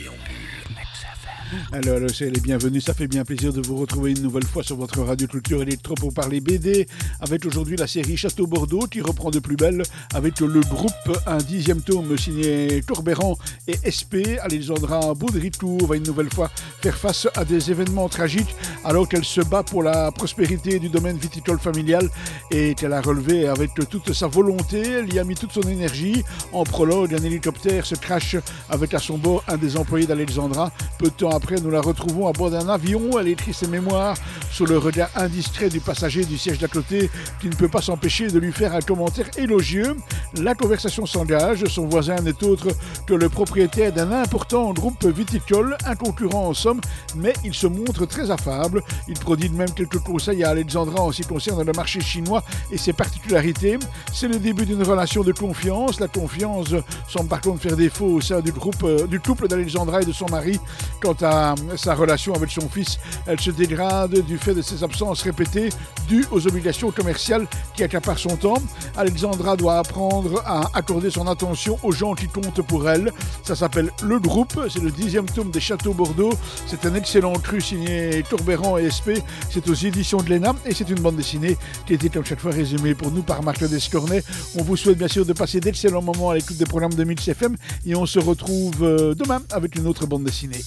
campeão. Alors, c'est les bienvenus. Ça fait bien plaisir de vous retrouver une nouvelle fois sur votre radio culture électro pour parler BD. Avec aujourd'hui la série Château Bordeaux qui reprend de plus belle avec le groupe, un dixième tome signé Tourberan et SP. Alexandra Baudricourt va une nouvelle fois faire face à des événements tragiques alors qu'elle se bat pour la prospérité du domaine viticole familial et qu'elle a relevé avec toute sa volonté. Elle y a mis toute son énergie. En prologue, un hélicoptère se crache avec à son bord un des employés d'Alexandra. Peu de temps après, nous la retrouvons à bord d'un avion. Elle écrit ses mémoires sur le regard indiscret du passager du siège d'à côté qui ne peut pas s'empêcher de lui faire un commentaire élogieux. La conversation s'engage. Son voisin n'est autre que le propriétaire d'un important groupe viticole, un concurrent en somme, mais il se montre très affable. Il prodigue même quelques conseils à Alexandra en ce qui concerne le marché chinois et ses particularités. C'est le début d'une relation de confiance. La confiance semble par contre faire défaut au sein du euh, du couple d'Alexandra et de son mari. Quant à sa relation avec son fils, elle se dégrade du fait de ses absences répétées dues aux obligations commerciales qui accaparent son temps. Alexandra doit apprendre à accorder son attention aux gens qui comptent pour elle. Ça s'appelle Le Groupe, c'est le dixième tome des Châteaux Bordeaux. C'est un excellent cru signé Tourberan et SP. C'est aux éditions de l'ENA et c'est une bande dessinée qui a été comme chaque fois résumée pour nous par Marc Descornet. On vous souhaite bien sûr de passer d'excellents moments à l'écoute des programmes de Mix FM et on se retrouve euh, demain avec une autre bande dessinée.